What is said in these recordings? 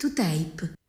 do tape.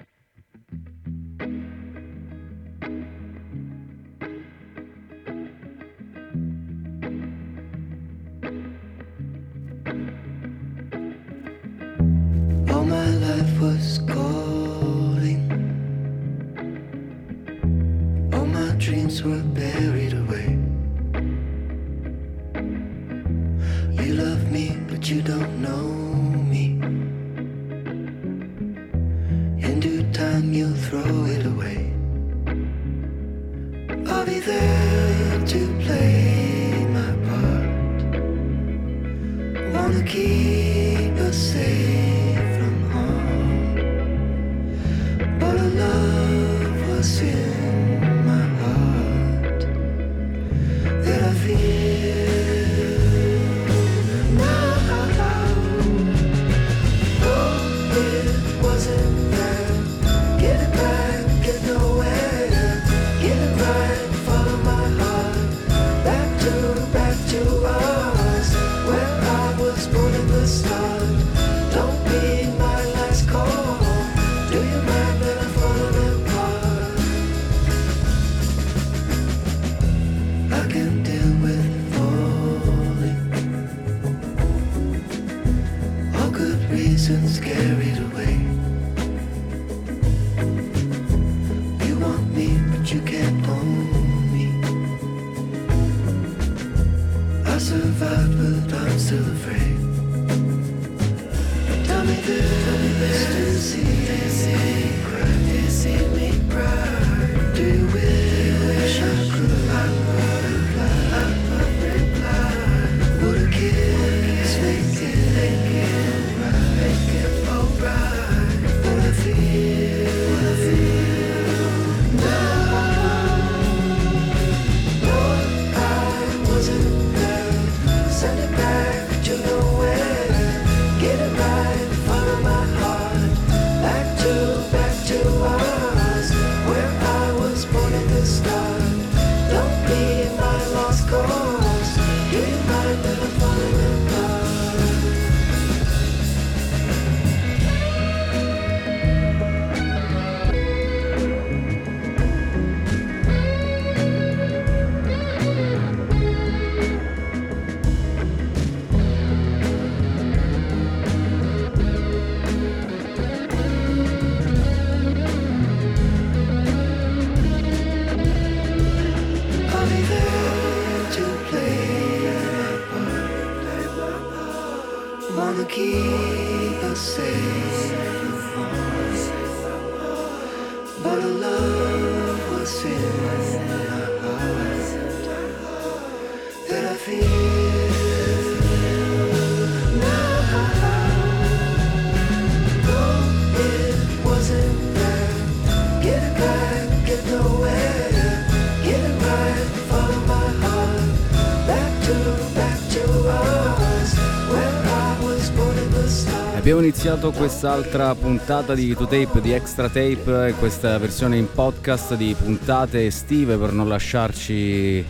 Abbiamo iniziato quest'altra puntata di To Tape, di Extra Tape, eh, questa versione in podcast di puntate estive per non lasciarci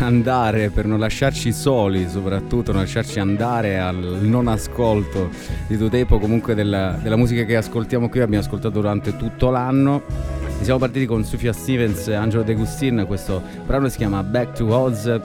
andare, per non lasciarci soli soprattutto, non lasciarci andare al non ascolto di To Tape o comunque della, della musica che ascoltiamo qui, abbiamo ascoltato durante tutto l'anno siamo partiti con Sufia Stevens e Angelo De Gustin, questo brano si chiama Back to Oz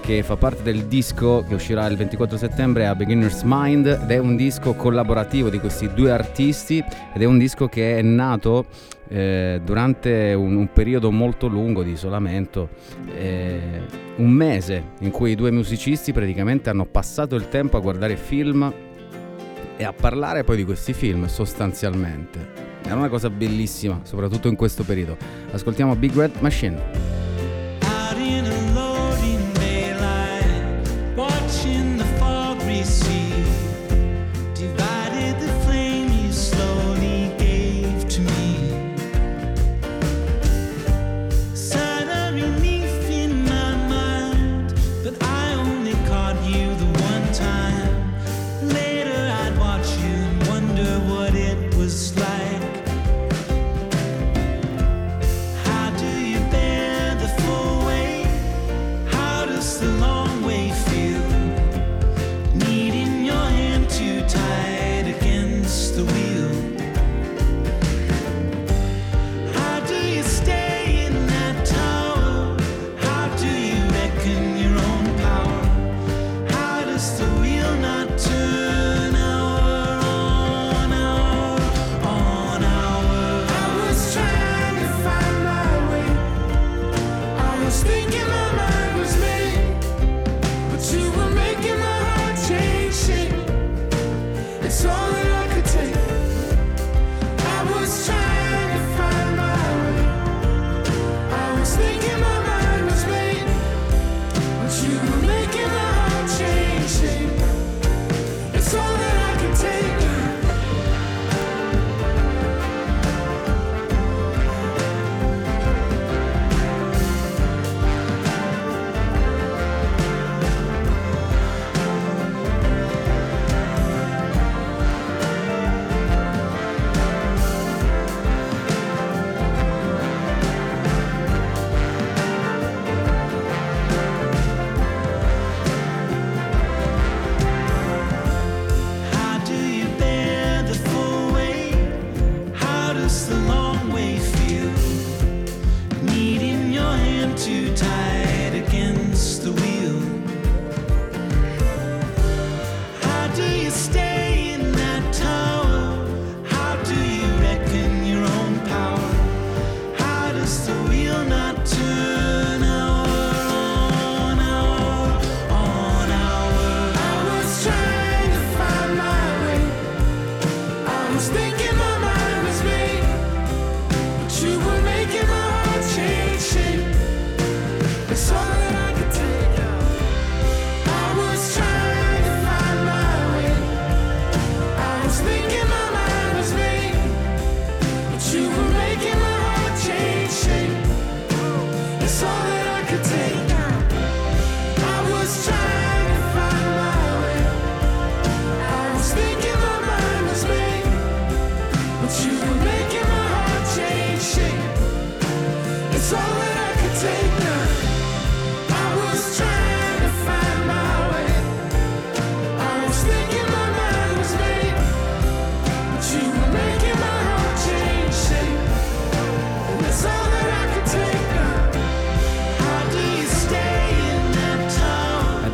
che fa parte del disco che uscirà il 24 settembre a Beginner's Mind ed è un disco collaborativo di questi due artisti ed è un disco che è nato eh, durante un, un, periodo molto lungo di isolamento, eh, un mese in cui i due musicisti praticamente hanno passato il tempo a guardare film e a parlare poi di questi film sostanzialmente. Era una cosa bellissima, soprattutto in questo periodo. Ascoltiamo Big Red Machine.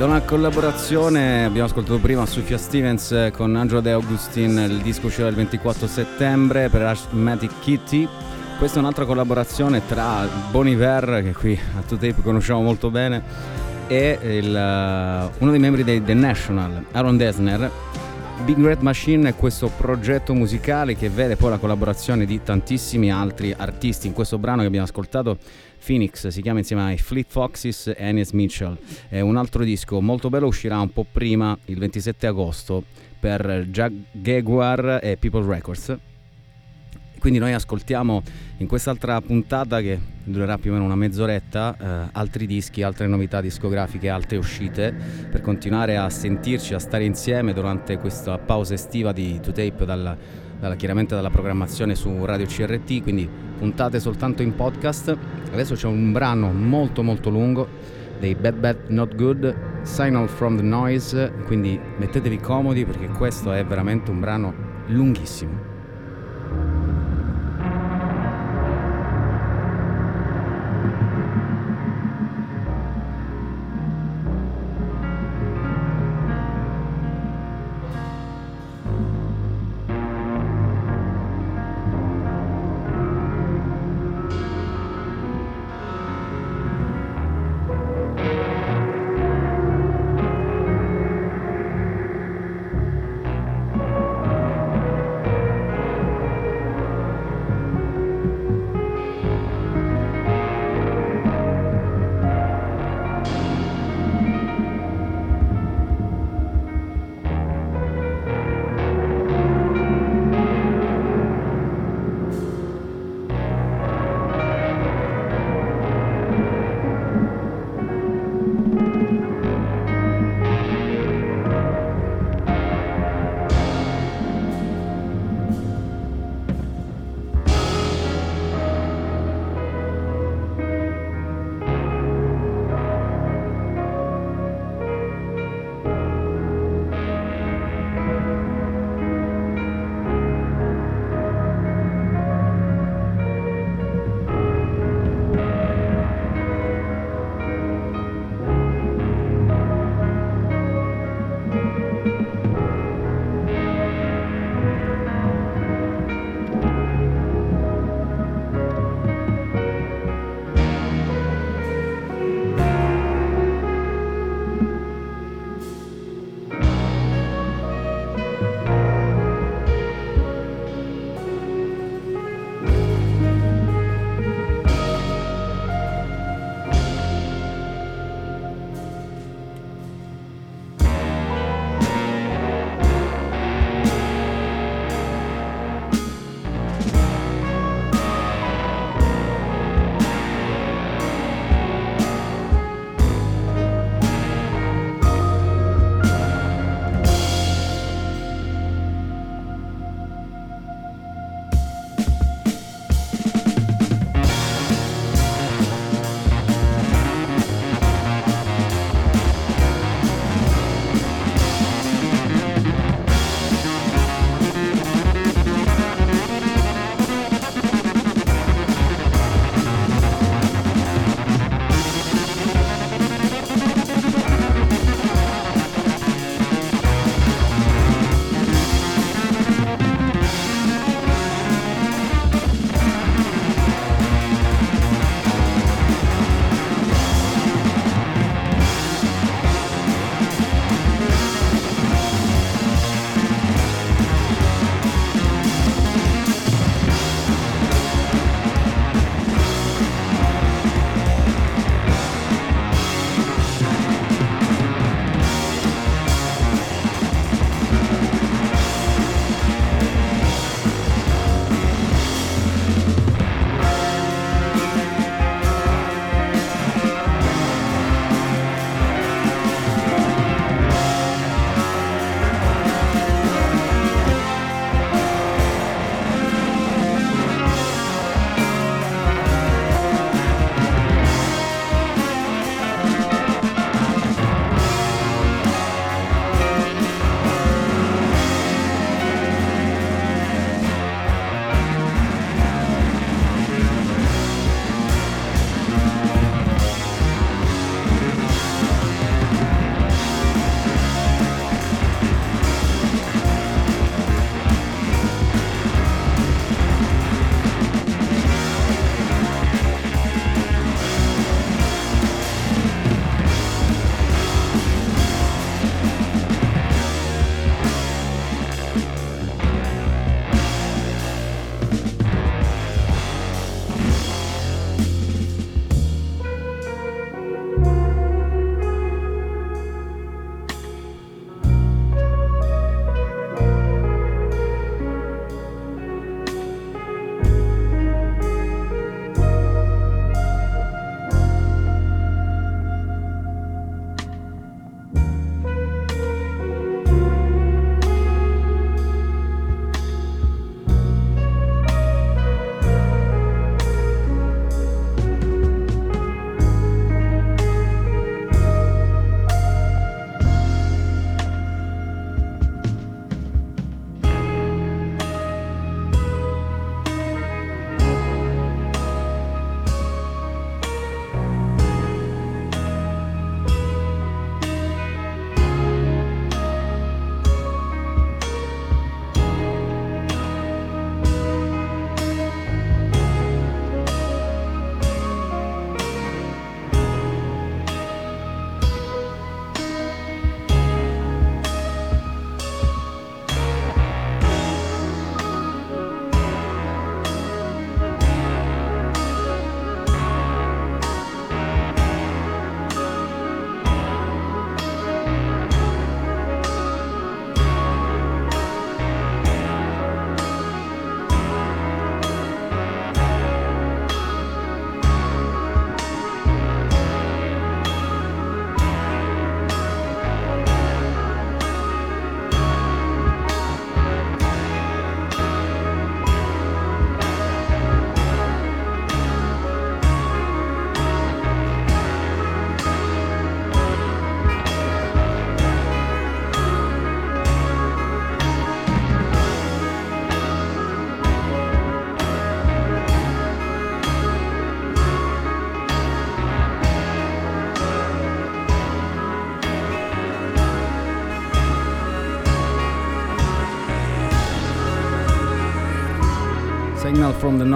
È una collaborazione, abbiamo ascoltato prima Sofia Stevens con Angelo De Augustin, il disco uscirà il 24 settembre per Ashmatic Kitty. Questa è un'altra collaborazione tra Bon Iver, che qui a 2Tape conosciamo molto bene, e il, eh, uno dei membri dei The National, Aaron Desner. Big Red Machine è questo progetto musicale che vede poi la collaborazione di tantissimi altri artisti. In questo brano che abbiamo ascoltato, Phoenix si chiama insieme ai Fleet Foxes e Ennis Mitchell. È un altro disco molto bello, uscirà un po' prima, il 27 agosto, per Jaguar e People Records. Quindi noi ascoltiamo in quest'altra puntata che durerà più o meno una mezz'oretta eh, altri dischi, altre novità discografiche, altre uscite per continuare a sentirci, a stare insieme durante questa pausa estiva di 2Tape dalla, dalla- chiaramente dalla programmazione su Radio CRT, quindi puntate soltanto in podcast. Adesso c'è un brano molto molto lungo dei Bad Bad Not Good, Signal from the Noise, quindi mettetevi comodi perché questo è veramente un brano lunghissimo.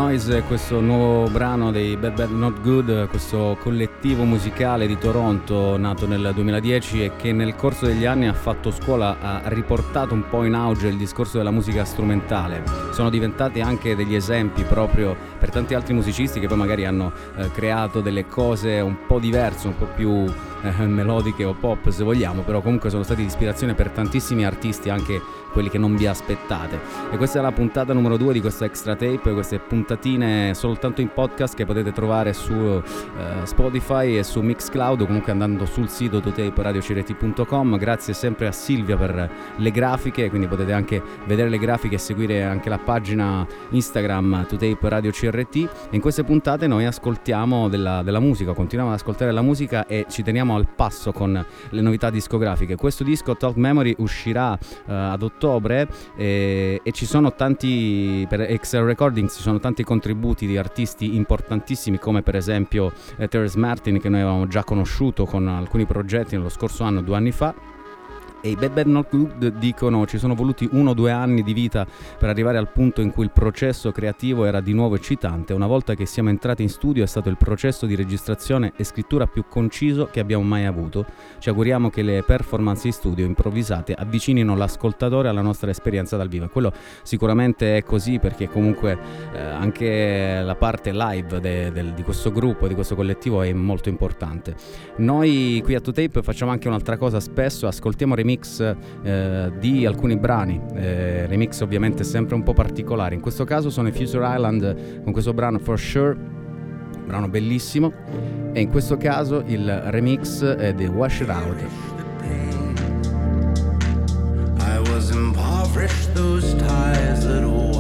Noise questo nuovo brano dei Bad Bad Not Good, questo collettivo musicale di Toronto nato nel 2010 e che nel corso degli anni ha fatto scuola, ha riportato un po' in auge il discorso della musica strumentale. Sono diventati anche degli esempi proprio per tanti altri musicisti che poi magari hanno eh, creato delle cose un po' diverse, un po' più eh, melodiche o pop se vogliamo, però comunque sono stati di ispirazione per tantissimi artisti anche quelli che non vi aspettate. E questa è la puntata numero 2 di questa extra tape, queste puntatine soltanto in podcast che potete trovare su uh, Spotify e su Mixcloud, comunque andando sul sito totaperadiocrt.com. Grazie sempre a Silvia per le grafiche, quindi potete anche vedere le grafiche e seguire anche la pagina Instagram Totape Radio CRT. E in queste puntate noi ascoltiamo della, della musica, continuiamo ad ascoltare la musica e ci teniamo al passo con le novità discografiche. Questo disco Talk Memory uscirà uh, ad ottobre eh, e ci sono tanti per Excel Recordings ci sono tanti contributi di artisti importantissimi come per esempio eh, Terence Martin che noi avevamo già conosciuto con alcuni progetti nello scorso anno due anni fa e i Bad Bad Not Good dicono ci sono voluti uno o due anni di vita per arrivare al punto in cui il processo creativo era di nuovo eccitante. Una volta che siamo entrati in studio è stato il processo di registrazione e scrittura più conciso che abbiamo mai avuto. Ci auguriamo che le performance in studio improvvisate avvicinino l'ascoltatore alla nostra esperienza dal vivo. E quello sicuramente è così perché comunque eh, anche la parte live de, de, di questo gruppo, di questo collettivo è molto importante. Noi qui a 2Tape facciamo anche un'altra cosa spesso, ascoltiamo remix remix eh, di alcuni brani, eh, remix ovviamente sempre un po' particolari. In questo caso sono i Future Island con questo brano For Sure, brano bellissimo, e in questo caso il remix è di Wash It Out. I was impoverished those ties little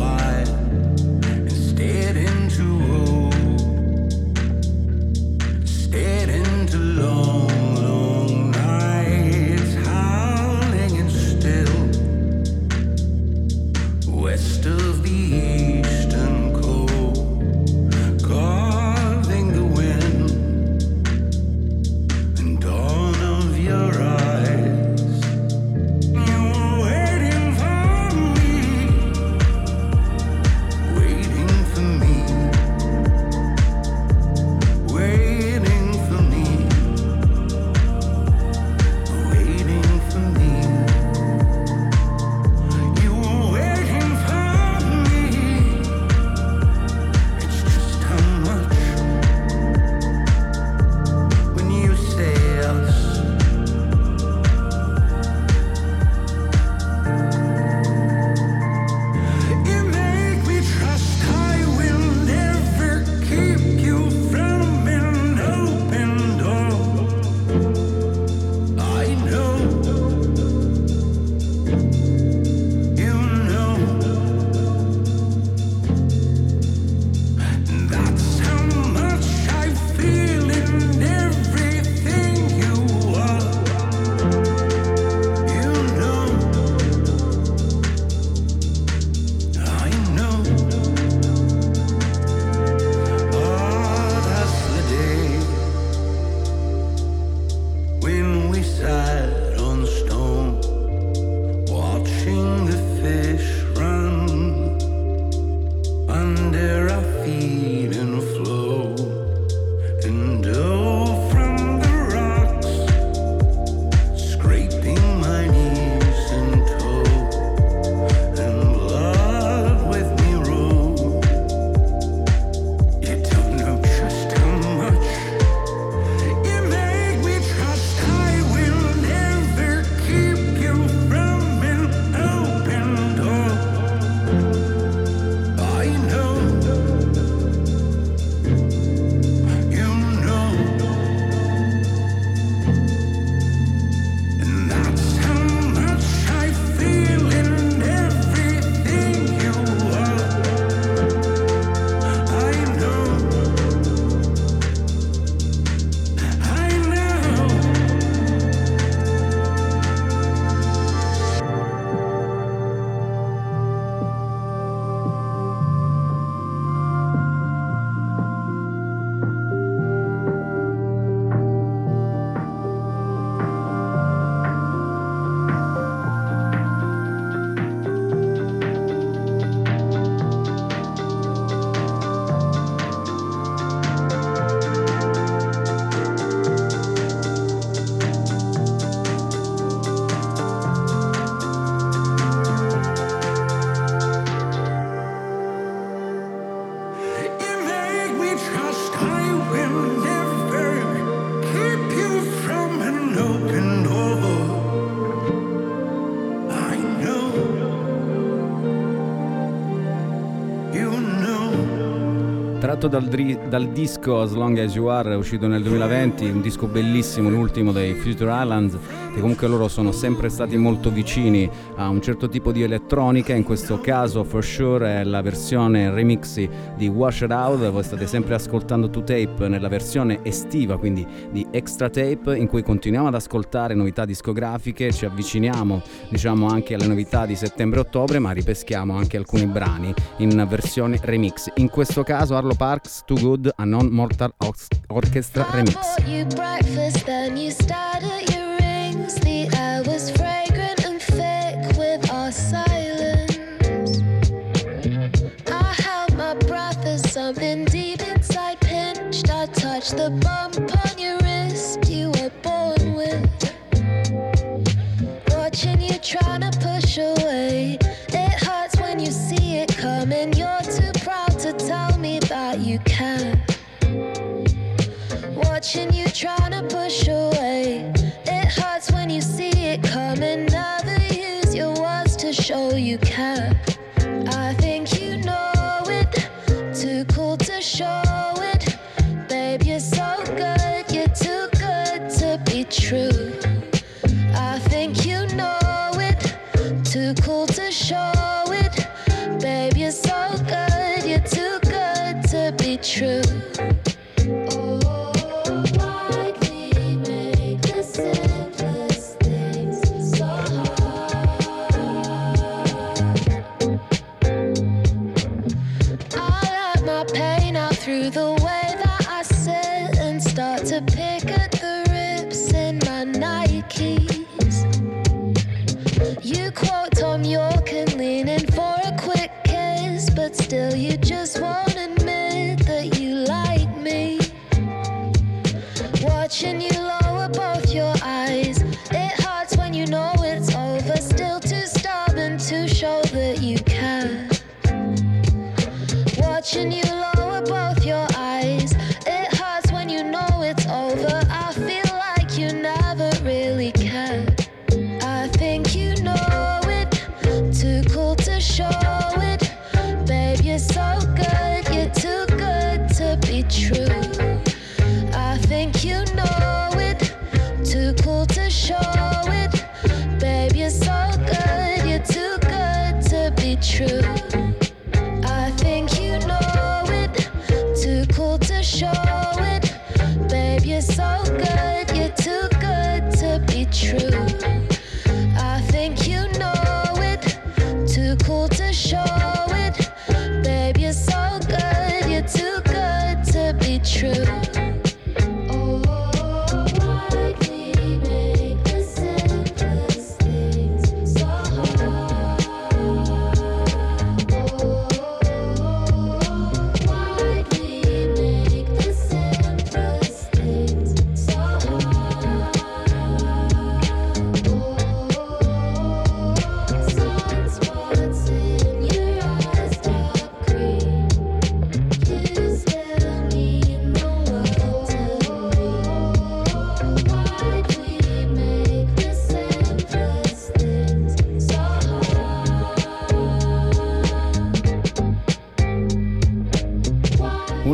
tratto dal, dri- dal, disco As Long As You Are uscito nel 2020, un disco bellissimo, l'ultimo dei Future Islands che comunque loro sono sempre stati molto vicini a un certo tipo di elettronica, in questo caso for sure è la versione remixi di Wash It Out, voi state sempre ascoltando To Tape nella versione estiva, quindi di Extra Tape, in cui continuiamo ad ascoltare novità discografiche, ci avviciniamo diciamo anche alle novità di settembre-ottobre, ma ripeschiamo anche alcuni brani in versione remix. In questo caso Arlo Parks, Too Good, a Non Mortal Orchestra Remix. the boat.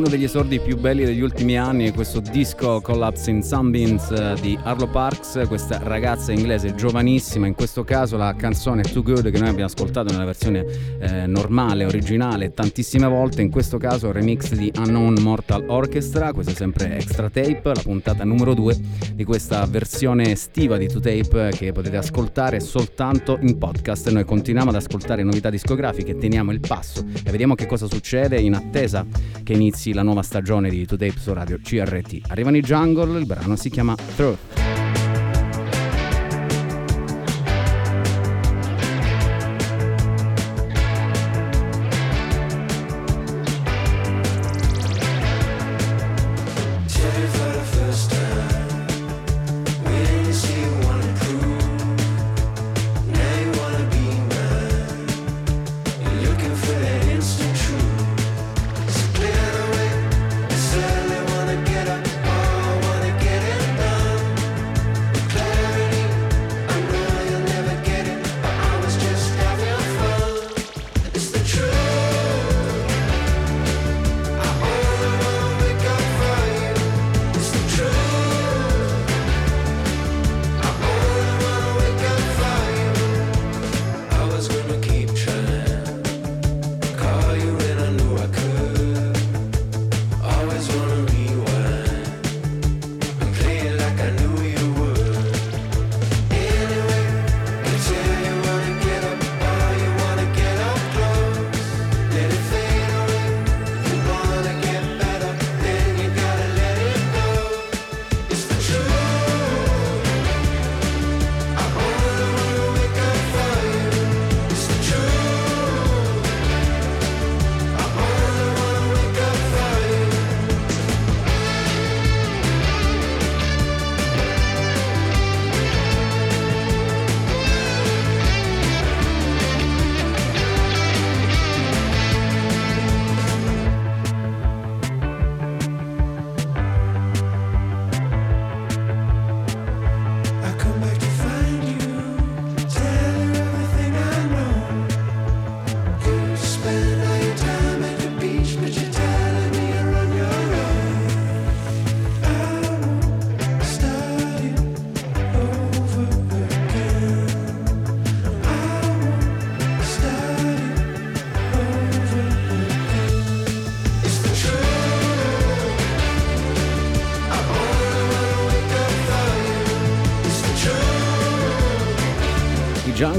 Uno degli esordi più belli degli ultimi anni questo disco Collapse in Sunbeams eh, di Arlo Parks, questa ragazza inglese giovanissima, in questo caso la canzone Too Good che noi abbiamo ascoltato nella versione eh, normale, originale, tantissime volte, in questo caso remix di Unknown Mortal Orchestra, questa è sempre Extra Tape, la puntata numero 2 di questa versione estiva di 2Tape che potete ascoltare soltanto in podcast. Noi continuiamo ad ascoltare novità discografiche, teniamo il passo e vediamo che cosa succede in attesa che inizi la nuova stagione di 2Tape su Radio CRT. Arrivano i Jungle, il brano si chiama Truth.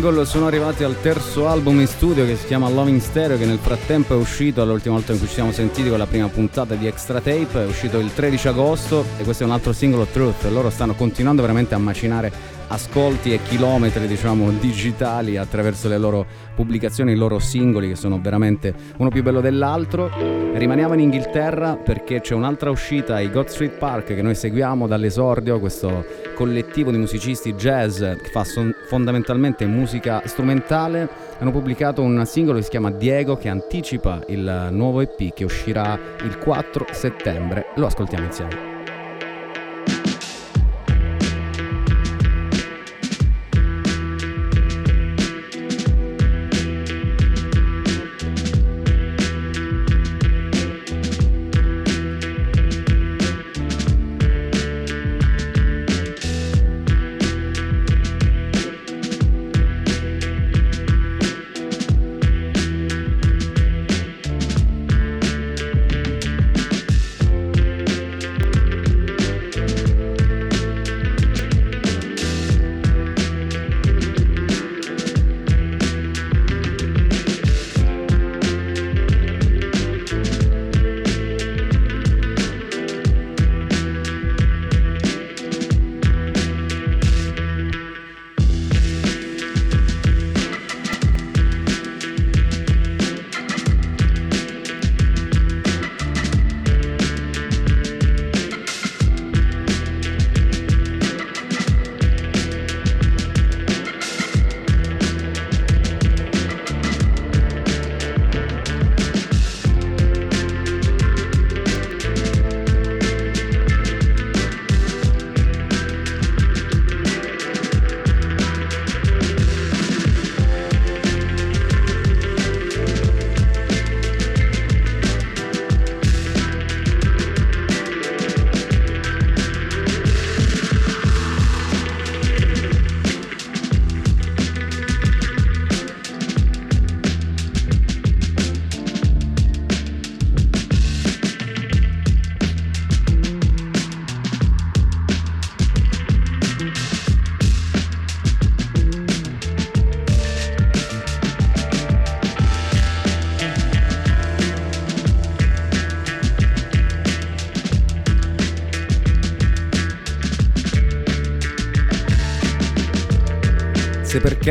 Jungle sono arrivati al terzo album in studio che si chiama Loving Stereo che nel frattempo è uscito l'ultima volta in cui ci siamo sentiti con la prima puntata di Extra Tape è uscito il 13 agosto e questo è un altro singolo Truth. Loro stanno continuando veramente a macinare ascolti e chilometri diciamo digitali attraverso le loro pubblicazioni, i loro singoli che sono veramente uno più bello dell'altro. Rimaniamo in Inghilterra perché c'è un'altra uscita ai God Street Park che noi seguiamo dall'esordio, questo collettivo di musicisti jazz che fa son- fondamentalmente musica strumentale. Hanno pubblicato un singolo che si chiama Diego che anticipa il nuovo EP che uscirà il 4 settembre. Lo ascoltiamo insieme.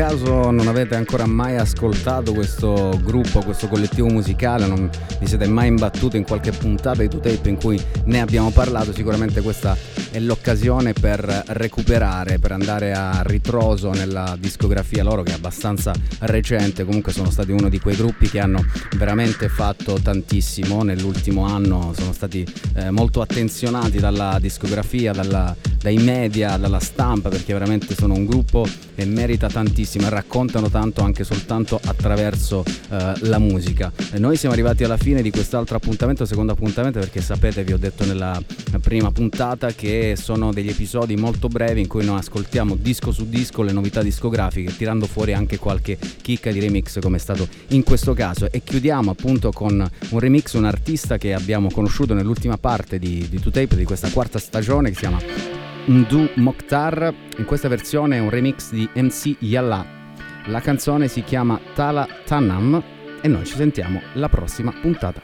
Caso non avete ancora mai ascoltato questo gruppo, questo collettivo musicale, non vi siete mai imbattuti in qualche puntata di 2Tape in cui ne abbiamo parlato, sicuramente questa è l'occasione per recuperare, per andare a ritroso nella discografia loro che è abbastanza recente, comunque sono stati uno di quei gruppi che hanno veramente fatto tantissimo nell'ultimo anno, sono stati eh, molto attenzionati dalla discografia, dalla, dai media, dalla stampa, perché veramente sono un gruppo che merita tantissimo e raccontano tanto anche soltanto attraverso eh, la musica. E noi siamo arrivati alla fine di quest'altro appuntamento, secondo appuntamento, perché sapete, vi ho detto nella prima puntata che sono degli episodi molto brevi in cui noi ascoltiamo disco su disco le novità discografiche, tirando fuori anche qualche chicca di remix come è stato in questo caso. E chiudiamo appunto con un remix, un artista che abbiamo conosciuto nell'ultima parte di, di 2Tape di questa quarta stagione che si chiama Ndu Mokhtar. In questa versione è un remix di MC Yalla. La canzone si chiama Tala Tanam e noi ci sentiamo la prossima puntata.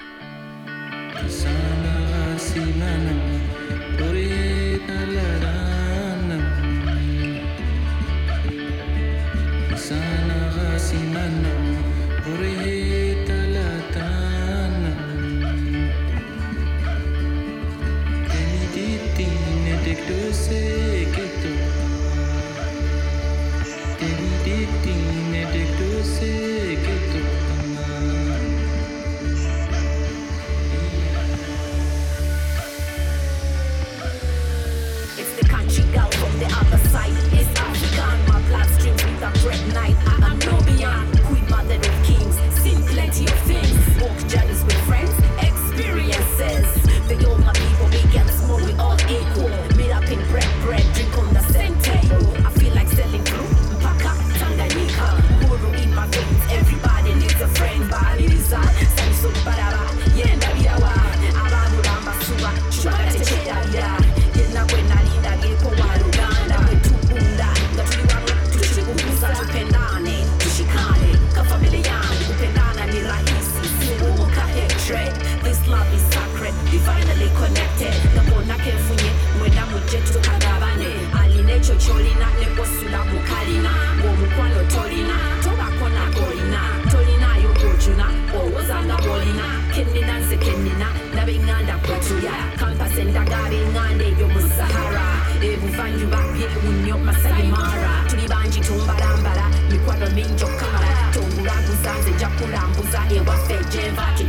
utanze byo kurambuza iwafeje mvake